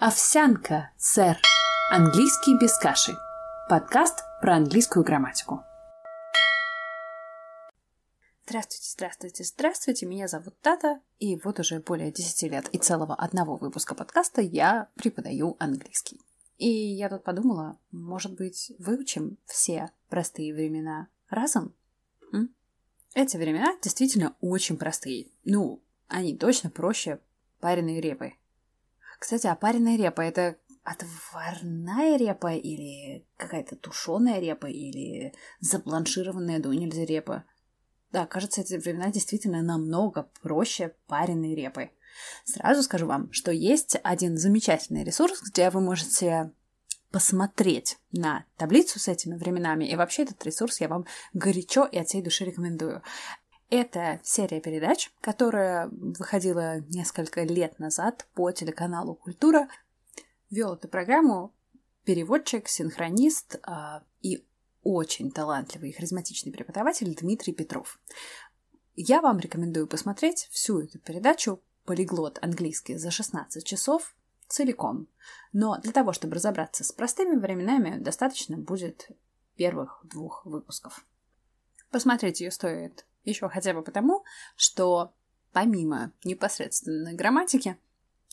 Овсянка, сэр. Английский без каши. Подкаст про английскую грамматику. Здравствуйте, здравствуйте, здравствуйте. Меня зовут Тата, и вот уже более 10 лет и целого одного выпуска подкаста я преподаю английский. И я тут подумала, может быть, выучим все простые времена разом? М? Эти времена действительно очень простые. Ну, они точно проще пареной репы. Кстати, пареная репа это отварная репа или какая-то тушеная репа или забланшированная до нельзя репа? Да, кажется, эти времена действительно намного проще пареной репы. Сразу скажу вам, что есть один замечательный ресурс, где вы можете посмотреть на таблицу с этими временами. И вообще этот ресурс я вам горячо и от всей души рекомендую. Это серия передач, которая выходила несколько лет назад по телеканалу «Культура». Вел эту программу переводчик, синхронист э, и очень талантливый и харизматичный преподаватель Дмитрий Петров. Я вам рекомендую посмотреть всю эту передачу «Полиглот английский за 16 часов» целиком. Но для того, чтобы разобраться с простыми временами, достаточно будет первых двух выпусков. Посмотреть ее стоит еще хотя бы потому, что помимо непосредственной грамматики,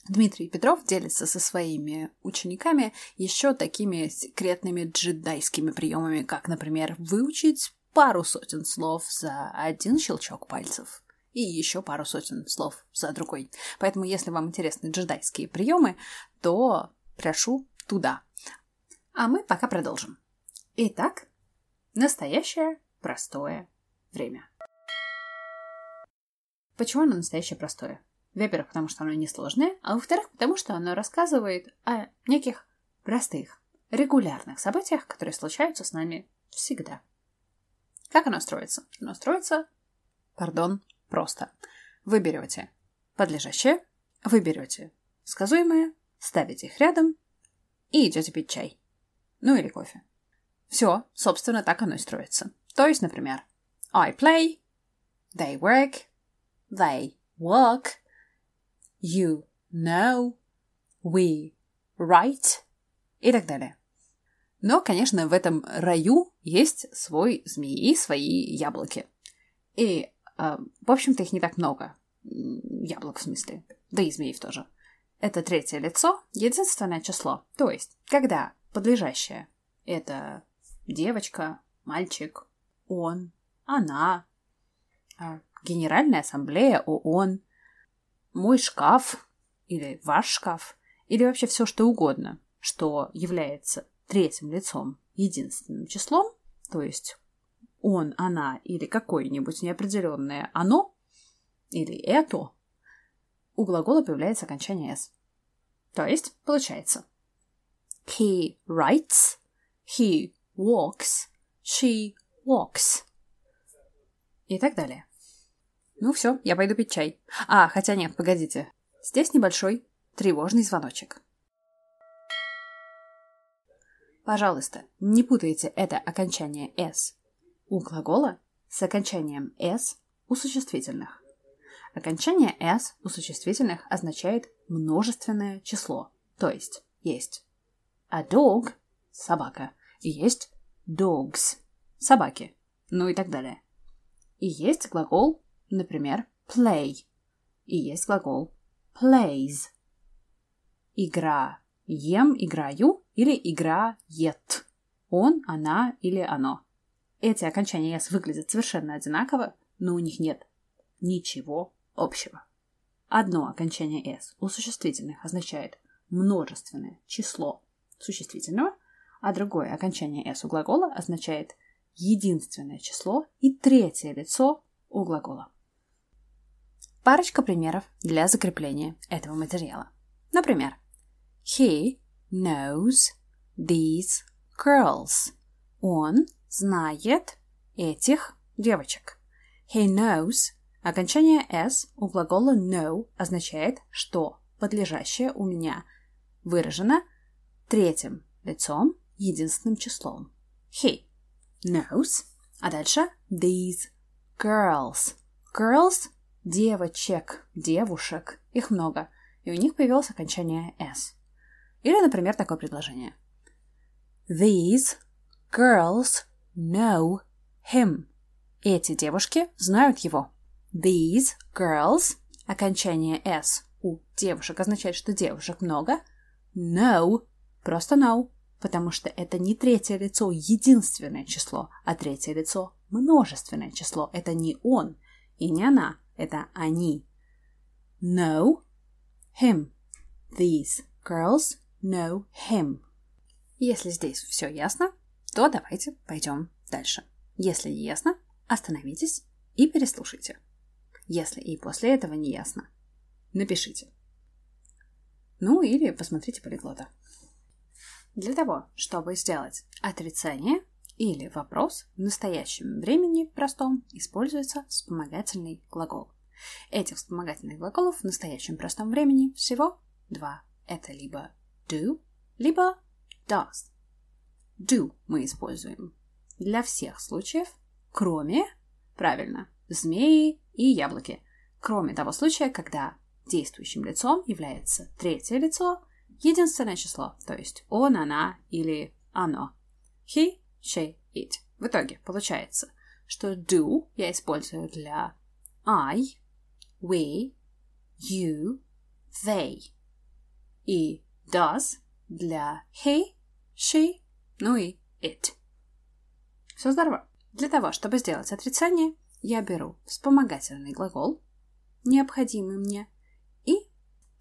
Дмитрий Петров делится со своими учениками еще такими секретными джедайскими приемами, как, например, выучить пару сотен слов за один щелчок пальцев и еще пару сотен слов за другой. Поэтому, если вам интересны джедайские приемы, то прошу туда. А мы пока продолжим. Итак, настоящее простое время. Почему оно настоящее простое? Во-первых, потому что оно несложное, а во-вторых, потому что оно рассказывает о неких простых, регулярных событиях, которые случаются с нами всегда. Как оно строится? Оно строится, пардон, просто. Вы берете подлежащее, вы берете сказуемое, ставите их рядом и идете пить чай. Ну или кофе. Все, собственно, так оно и строится. То есть, например, I play, they work, they work, you know, we write и так далее. Но, конечно, в этом раю есть свой змеи и свои яблоки. И, э, в общем-то, их не так много. Яблок в смысле. Да и змеев тоже. Это третье лицо, единственное число. То есть, когда подлежащее — это девочка, мальчик, он, она, а, Генеральная ассамблея ООН, мой шкаф или ваш шкаф, или вообще все что угодно, что является третьим лицом единственным числом, то есть он, она или какое-нибудь неопределенное оно или это, у глагола появляется окончание s. То есть получается He writes, he walks, she walks и так далее. Ну все, я пойду пить чай. А, хотя нет, погодите. Здесь небольшой тревожный звоночек. Пожалуйста, не путайте это окончание «s» у глагола с окончанием «s» у существительных. Окончание «s» у существительных означает множественное число, то есть есть a dog – собака, и есть dogs – собаки, ну и так далее. И есть глагол Например, play. И есть глагол plays. Игра. Ем, играю или играет. Он, она или оно. Эти окончания «с» выглядят совершенно одинаково, но у них нет ничего общего. Одно окончание «с» у существительных означает множественное число существительного, а другое окончание «с» у глагола означает единственное число и третье лицо у глагола. Парочка примеров для закрепления этого материала. Например, He knows these girls. Он знает этих девочек. He knows. Окончание s у глагола know означает, что подлежащее у меня выражено третьим лицом, единственным числом. He knows. А дальше these girls. Girls девочек, девушек, их много, и у них появилось окончание «s». Или, например, такое предложение. These girls know him. Эти девушки знают его. These girls, окончание s у девушек означает, что девушек много. Know, просто know, потому что это не третье лицо единственное число, а третье лицо множественное число. Это не он и не она, это они. Know him. These girls know him. Если здесь все ясно, то давайте пойдем дальше. Если не ясно, остановитесь и переслушайте. Если и после этого не ясно, напишите. Ну или посмотрите полиглота. Для того, чтобы сделать отрицание или вопрос в настоящем времени простом используется вспомогательный глагол. Этих вспомогательных глаголов в настоящем простом времени всего два. Это либо do, либо does. Do мы используем для всех случаев, кроме, правильно, змеи и яблоки, кроме того случая, когда действующим лицом является третье лицо, единственное число, то есть он, она или оно. He, she, it. В итоге получается, что do я использую для I, we, you, they. И does для he, she, ну и it. Все здорово. Для того, чтобы сделать отрицание, я беру вспомогательный глагол, необходимый мне, и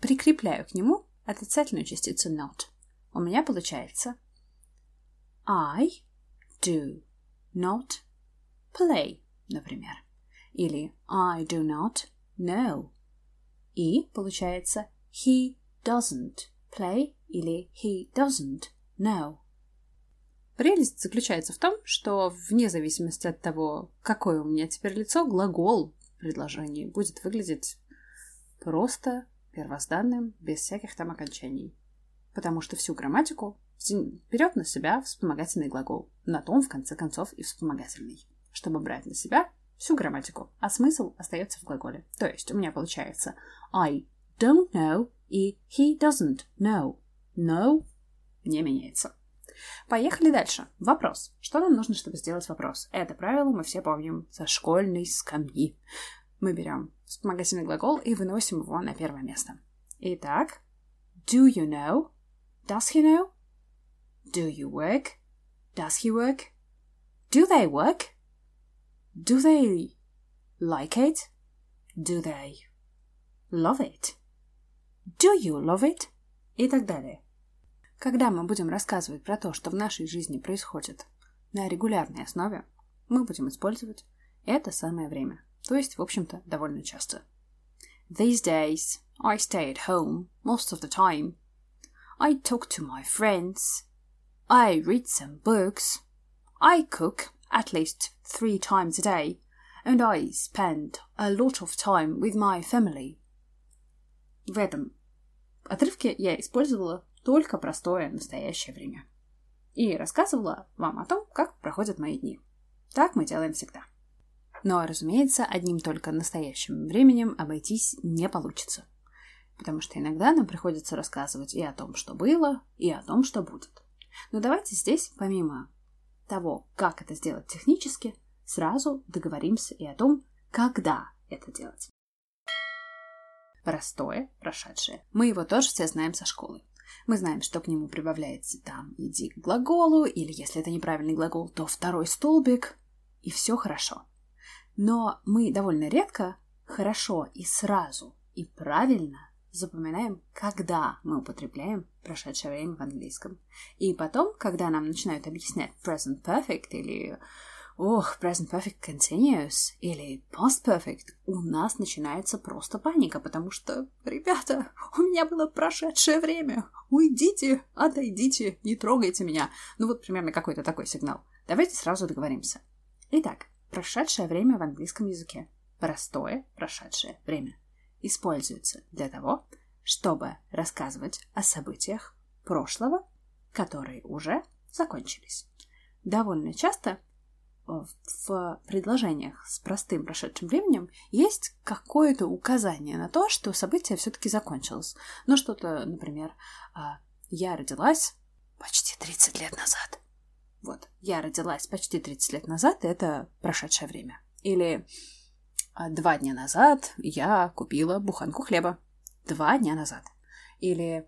прикрепляю к нему отрицательную частицу not. У меня получается I do not play, например. Или I do not know. И получается he doesn't play или he doesn't know. Прелесть заключается в том, что вне зависимости от того, какое у меня теперь лицо, глагол в предложении будет выглядеть просто первозданным, без всяких там окончаний. Потому что всю грамматику берет на себя вспомогательный глагол. На том, в конце концов, и вспомогательный. Чтобы брать на себя всю грамматику, а смысл остается в глаголе. То есть у меня получается I don't know и he doesn't know. No не меняется. Поехали дальше. Вопрос. Что нам нужно, чтобы сделать вопрос? Это правило мы все помним со школьной скамьи. Мы берем вспомогательный глагол и выносим его на первое место. Итак, do you know? Does he know? Do you work? Does he work? Do they work? Do they like it? Do they love it? Do you love it? И так далее. Когда мы будем рассказывать про то, что в нашей жизни происходит на регулярной основе, мы будем использовать это самое время. То есть, в общем-то, довольно часто. These days, I stay at home most of the time. I talk to my friends. I read some books. I cook at least three times a day. And I spend a lot of time with my family. В этом отрывке я использовала только простое настоящее время. И рассказывала вам о том, как проходят мои дни. Так мы делаем всегда. Но, разумеется, одним только настоящим временем обойтись не получится. Потому что иногда нам приходится рассказывать и о том, что было, и о том, что будет. Но давайте здесь, помимо того, как это сделать технически, сразу договоримся и о том, когда это делать. Простое, прошедшее. Мы его тоже все знаем со школы. Мы знаем, что к нему прибавляется там «иди к глаголу», или если это неправильный глагол, то второй столбик, и все хорошо. Но мы довольно редко хорошо и сразу и правильно запоминаем, когда мы употребляем прошедшее время в английском. И потом, когда нам начинают объяснять present perfect или ох, present perfect continuous или past perfect, у нас начинается просто паника, потому что, ребята, у меня было прошедшее время, уйдите, отойдите, не трогайте меня. Ну вот примерно какой-то такой сигнал. Давайте сразу договоримся. Итак, прошедшее время в английском языке. Простое прошедшее время. Используется для того, чтобы рассказывать о событиях прошлого, которые уже закончились. Довольно часто в предложениях с простым прошедшим временем есть какое-то указание на то, что событие все-таки закончилось. Ну, что-то, например, а, я родилась почти 30 лет назад. Вот, я родилась почти 30 лет назад, это прошедшее время. Или два дня назад я купила буханку хлеба. Два дня назад. Или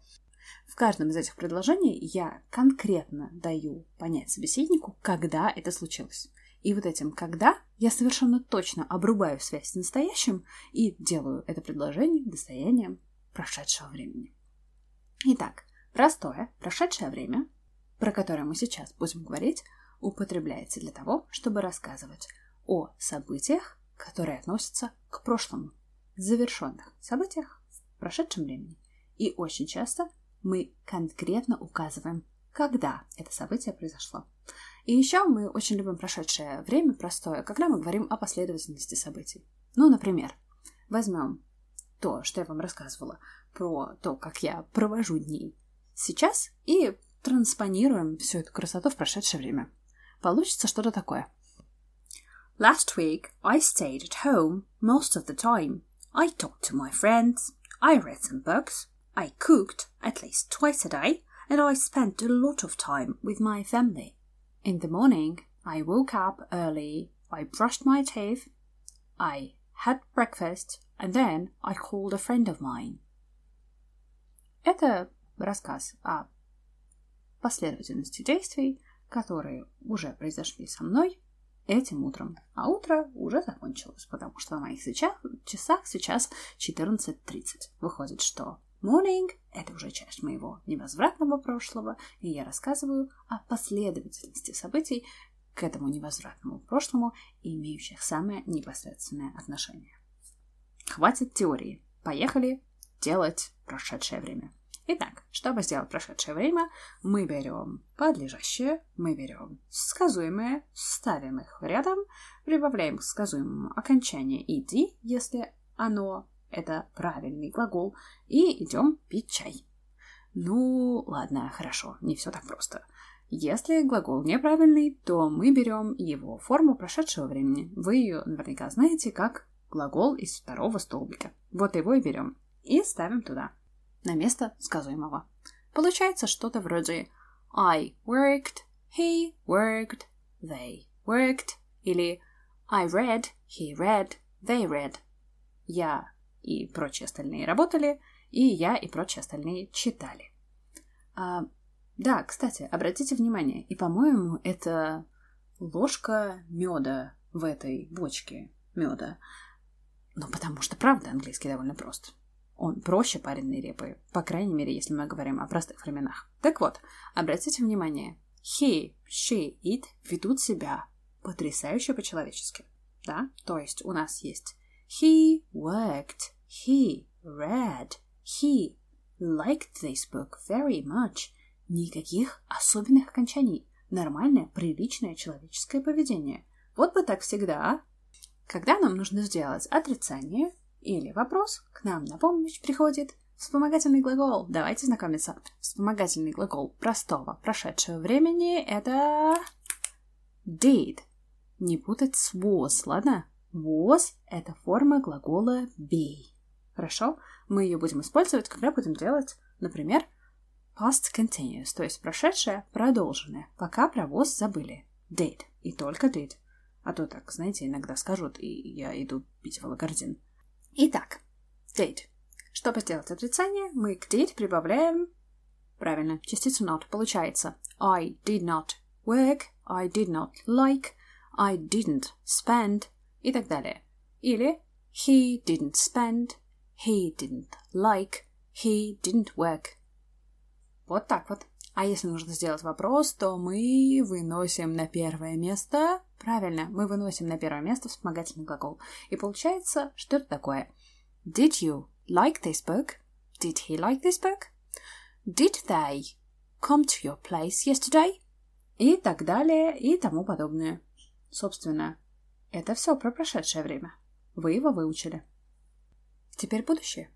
в каждом из этих предложений я конкретно даю понять собеседнику, когда это случилось. И вот этим «когда» я совершенно точно обрубаю связь с настоящим и делаю это предложение достоянием прошедшего времени. Итак, простое прошедшее время, про которое мы сейчас будем говорить, употребляется для того, чтобы рассказывать о событиях, которые относятся к прошлому, завершенных событиях в прошедшем времени. И очень часто мы конкретно указываем, когда это событие произошло. И еще мы очень любим прошедшее время простое, когда мы говорим о последовательности событий. Ну, например, возьмем то, что я вам рассказывала про то, как я провожу дни сейчас, и транспонируем всю эту красоту в прошедшее время. Получится что-то такое. Last week I stayed at home most of the time. I talked to my friends, I read some books, I cooked at least twice a day, and I spent a lot of time with my family. In the morning, I woke up early, I brushed my teeth, I had breakfast, and then I called a friend of mine. Это рассказ о последовательности действий, которые уже произошли со мной этим утром. А утро уже закончилось, потому что на моих часах сейчас 14.30. Выходит, что Morning — это уже часть моего невозвратного прошлого, и я рассказываю о последовательности событий к этому невозвратному прошлому, имеющих самое непосредственное отношение. Хватит теории. Поехали делать прошедшее время. Итак, чтобы сделать прошедшее время, мы берем подлежащее, мы берем сказуемое, ставим их рядом, прибавляем к сказуемому окончание «иди», если оно это правильный глагол, и идем пить чай. Ну, ладно, хорошо, не все так просто. Если глагол неправильный, то мы берем его форму прошедшего времени. Вы ее наверняка знаете как глагол из второго столбика. Вот его и берем. И ставим туда, на место сказуемого. Получается что-то вроде I worked, he worked, they worked, или I read, he read, they read. Я и прочие остальные работали, и я и прочие остальные читали. А, да, кстати, обратите внимание, и, по-моему, это ложка меда в этой бочке меда. Ну, потому что, правда, английский довольно прост. Он проще пареной репы, по крайней мере, если мы говорим о простых временах. Так вот, обратите внимание, he, she, it ведут себя потрясающе по-человечески. Да? То есть у нас есть he worked, He read. He liked this book very much. Никаких особенных окончаний. Нормальное, приличное человеческое поведение. Вот бы так всегда. Когда нам нужно сделать отрицание или вопрос, к нам на помощь приходит вспомогательный глагол. Давайте знакомиться. Вспомогательный глагол простого прошедшего времени — это did. Не путать с was, ладно? Was — это форма глагола be. Хорошо? Мы ее будем использовать, когда будем делать, например, past continuous, то есть прошедшее продолженное, пока про was забыли. Did. И только did. А то так, знаете, иногда скажут, и я иду пить волокордин. Итак, did. Чтобы сделать отрицание, мы к did прибавляем, правильно, частицу not. Получается I did not work, I did not like, I didn't spend и так далее. Или he didn't spend, He didn't like. He didn't work. Вот так вот. А если нужно сделать вопрос, то мы выносим на первое место... Правильно, мы выносим на первое место вспомогательный глагол. И получается, что это такое? Did you like this book? Did he like this book? Did they come to your place yesterday? И так далее, и тому подобное. Собственно, это все про прошедшее время. Вы его выучили. Теперь будущее.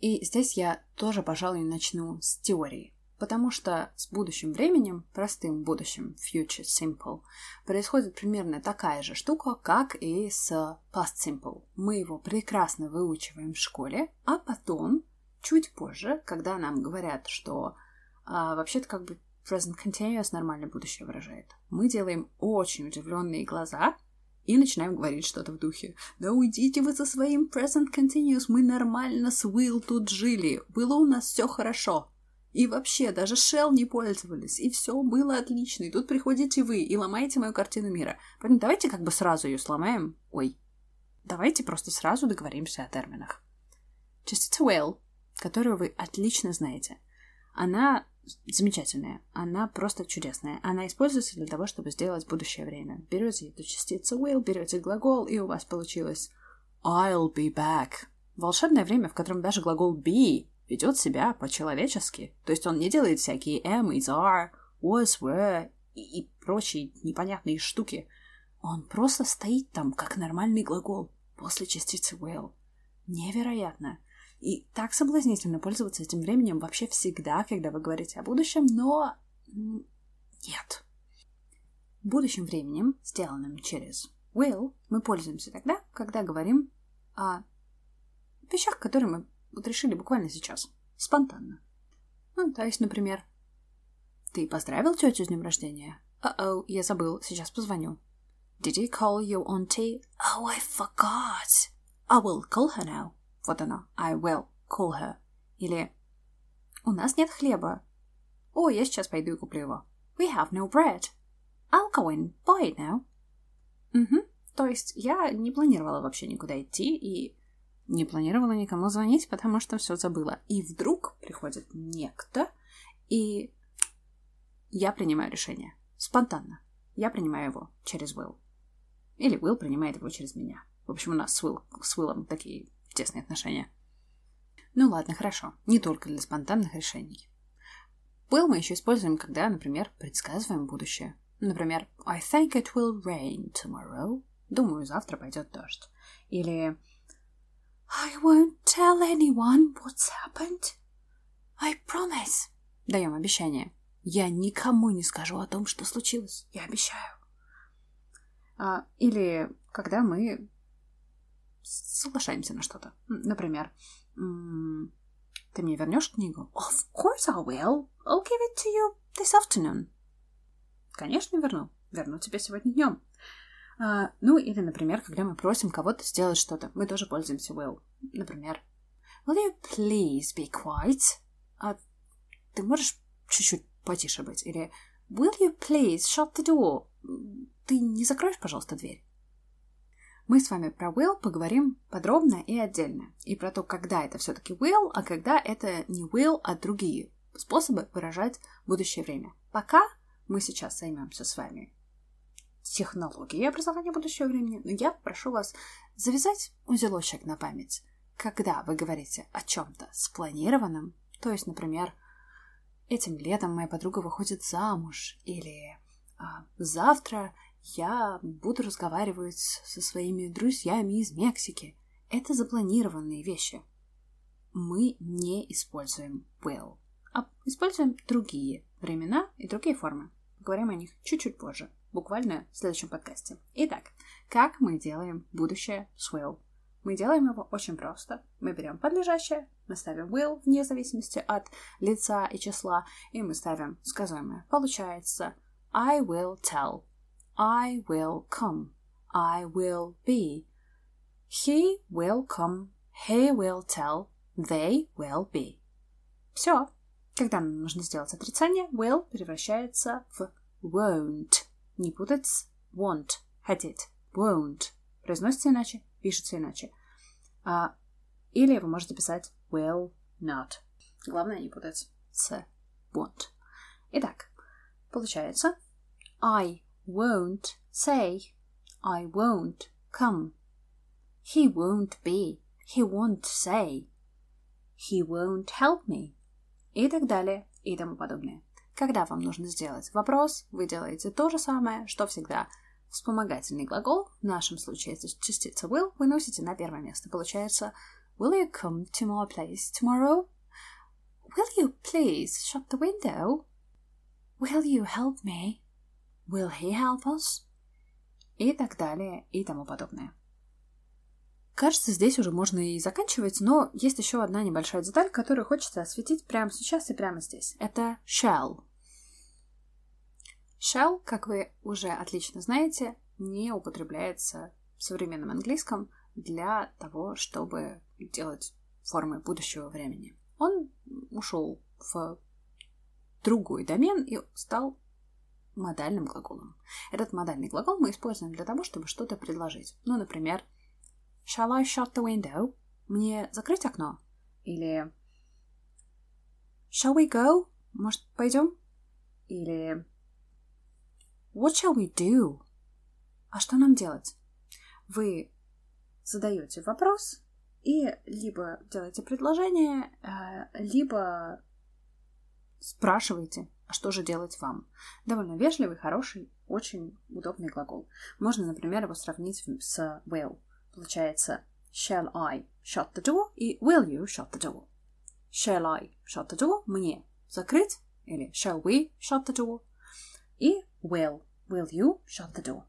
И здесь я тоже, пожалуй, начну с теории. Потому что с будущим временем, простым будущим, future simple, происходит примерно такая же штука, как и с past simple. Мы его прекрасно выучиваем в школе, а потом чуть позже, когда нам говорят, что а, вообще-то как бы present continuous нормально будущее выражает. Мы делаем очень удивленные глаза и начинаем говорить что-то в духе. Да уйдите вы со своим present continuous, мы нормально с Will тут жили, было у нас все хорошо. И вообще, даже Shell не пользовались, и все было отлично. И тут приходите вы и ломаете мою картину мира. Поэтому давайте как бы сразу ее сломаем. Ой. Давайте просто сразу договоримся о терминах. Частица will, которую вы отлично знаете, она замечательная, она просто чудесная. Она используется для того, чтобы сделать будущее время. Берете эту частицу will, берете глагол, и у вас получилось I'll be back. Волшебное время, в котором даже глагол be ведет себя по-человечески. То есть он не делает всякие am, is, are, was, were и, и прочие непонятные штуки. Он просто стоит там, как нормальный глагол, после частицы will. Невероятно. И так соблазнительно пользоваться этим временем вообще всегда, когда вы говорите о будущем, но нет. Будущим временем, сделанным через will, мы пользуемся тогда, когда говорим о вещах, которые мы вот решили буквально сейчас. Спонтанно. Ну, то есть, например, ты поздравил тетю с днем рождения? Uh-oh, я забыл, сейчас позвоню. Did you call your auntie? Oh, I forgot. I will call her now. Вот оно. I will call her. Или у нас нет хлеба. О, я сейчас пойду и куплю его. We have no bread. I'll go and buy it now. Угу. То есть я не планировала вообще никуда идти и не планировала никому звонить, потому что все забыла. И вдруг приходит некто, и я принимаю решение. Спонтанно. Я принимаю его через Will. Или Will принимает его через меня. В общем, у нас с, Will, с Willом такие тесные отношения. Ну ладно, хорошо. Не только для спонтанных решений. Will мы еще используем, когда, например, предсказываем будущее. Например, I think it will rain tomorrow. Думаю, завтра пойдет дождь. Или I won't tell anyone what's happened. I promise. Даем обещание. Я никому не скажу о том, что случилось. Я обещаю. А, или когда мы соглашаемся на что-то. Например, ты мне вернешь книгу? Of course I will. I'll give it to you this afternoon. Конечно, верну. Верну тебе сегодня днем. А, ну, или, например, когда мы просим кого-то сделать что-то, мы тоже пользуемся will. Например, Will you please be quiet? А ты можешь чуть-чуть потише быть? Или Will you please shut the door? Ты не закроешь, пожалуйста, дверь? Мы с вами про will поговорим подробно и отдельно. И про то, когда это все-таки will, а когда это не will, а другие способы выражать будущее время. Пока мы сейчас займемся с вами технологии образования будущего времени, но я прошу вас завязать узелочек на память. Когда вы говорите о чем-то спланированном, то есть, например, этим летом моя подруга выходит замуж, или а, завтра я буду разговаривать со своими друзьями из Мексики. Это запланированные вещи. Мы не используем will, а используем другие времена и другие формы. Поговорим о них чуть-чуть позже буквально в следующем подкасте. Итак, как мы делаем будущее с will? Мы делаем его очень просто. Мы берем подлежащее, мы ставим will вне зависимости от лица и числа, и мы ставим сказуемое. Получается I will tell, I will come, I will be, he will come, he will tell, they will be. Все. Когда нам нужно сделать отрицание, will превращается в won't. Не путать с want, хотеть. Won't. Произносится иначе, пишется иначе. А, или вы можете писать will not. Главное не путать с won't. Итак, получается I won't say, I won't come. He won't be, he won't say, he won't help me. И так далее, и тому подобное. Когда вам нужно сделать вопрос, вы делаете то же самое, что всегда. Вспомогательный глагол, в нашем случае это частица will, вы носите на первое место. Получается Will you come to my place tomorrow? Will you please shut the window? Will you help me? Will he help us? И так далее, и тому подобное. Кажется, здесь уже можно и заканчивать, но есть еще одна небольшая деталь, которую хочется осветить прямо сейчас и прямо здесь. Это shall. Shall, как вы уже отлично знаете, не употребляется в современном английском для того, чтобы делать формы будущего времени. Он ушел в другой домен и стал модальным глаголом. Этот модальный глагол мы используем для того, чтобы что-то предложить. Ну, например, Shall I shut the window? Мне закрыть окно? Или Shall we go? Может, пойдем? Или What shall we do? А что нам делать? Вы задаете вопрос и либо делаете предложение, э, либо спрашиваете, а что же делать вам? Довольно вежливый, хороший, очень удобный глагол. Можно, например, его сравнить с will. Получается shall I shut the door и will you shut the door. Shall I shut the door? Мне закрыть или shall we shut the door? И will. Will you shut the door?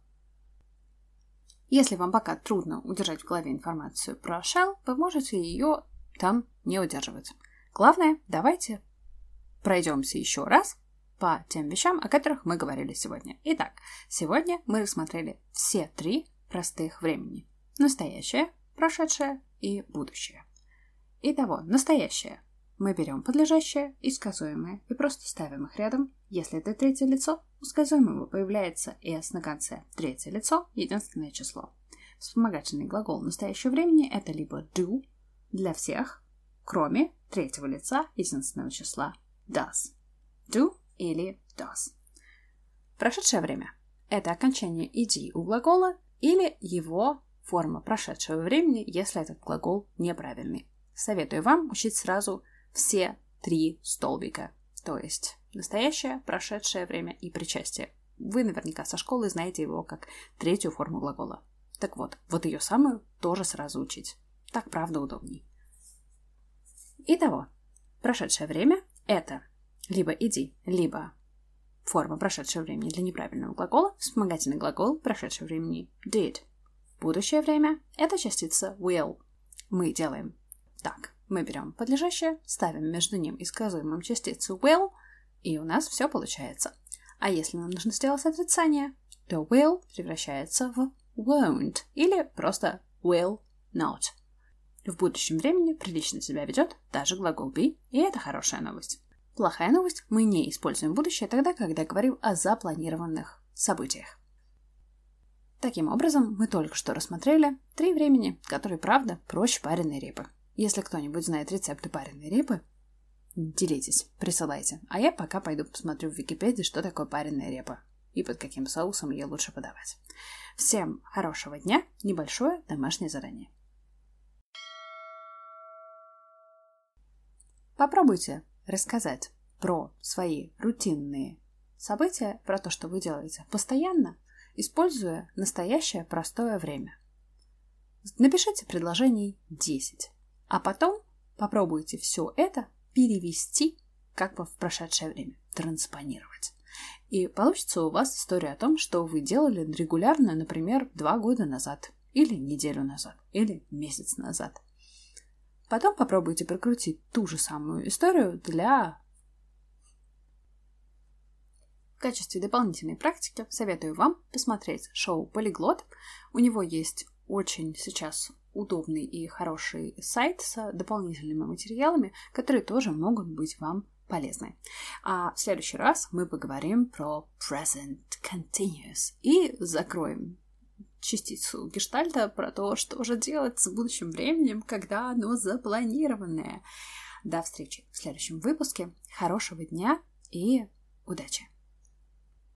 Если вам пока трудно удержать в голове информацию про shall, вы можете ее там не удерживать. Главное, давайте пройдемся еще раз по тем вещам, о которых мы говорили сегодня. Итак, сегодня мы рассмотрели все три простых времени. Настоящее, прошедшее и будущее. Итого, настоящее. Мы берем подлежащее и сказуемое и просто ставим их рядом. Если это третье лицо, у сказуемого появляется s на конце. Третье лицо – единственное число. Вспомогательный глагол настоящего времени – это либо do для всех, кроме третьего лица единственного числа does. Do или does. Прошедшее время – это окончание ed у глагола или его форма прошедшего времени, если этот глагол неправильный. Советую вам учить сразу все три столбика, то есть настоящее, прошедшее время и причастие. Вы наверняка со школы знаете его как третью форму глагола. Так вот, вот ее самую тоже сразу учить. Так правда удобней. Итого, прошедшее время – это либо иди, либо форма прошедшего времени для неправильного глагола, вспомогательный глагол прошедшего времени did. Будущее время – это частица will. Мы делаем так. Мы берем подлежащее, ставим между ним и сказуемым частицу will, и у нас все получается. А если нам нужно сделать отрицание, то will превращается в won't или просто will not. В будущем времени прилично себя ведет даже глагол be, и это хорошая новость. Плохая новость – мы не используем будущее тогда, когда говорим о запланированных событиях. Таким образом, мы только что рассмотрели три времени, которые, правда, проще пареной репы. Если кто-нибудь знает рецепты пареной репы, делитесь, присылайте. А я пока пойду посмотрю в Википедии, что такое пареная репа и под каким соусом ее лучше подавать. Всем хорошего дня, небольшое домашнее задание. Попробуйте рассказать про свои рутинные события, про то, что вы делаете постоянно, используя настоящее простое время. Напишите предложений 10. А потом попробуйте все это перевести как бы в прошедшее время, транспонировать. И получится у вас история о том, что вы делали регулярно, например, два года назад, или неделю назад, или месяц назад. Потом попробуйте прокрутить ту же самую историю для... В качестве дополнительной практики советую вам посмотреть шоу «Полиглот». У него есть очень сейчас удобный и хороший сайт с дополнительными материалами, которые тоже могут быть вам полезны. А в следующий раз мы поговорим про present continuous и закроем частицу гештальта про то, что же делать с будущим временем, когда оно запланированное. До встречи в следующем выпуске. Хорошего дня и удачи!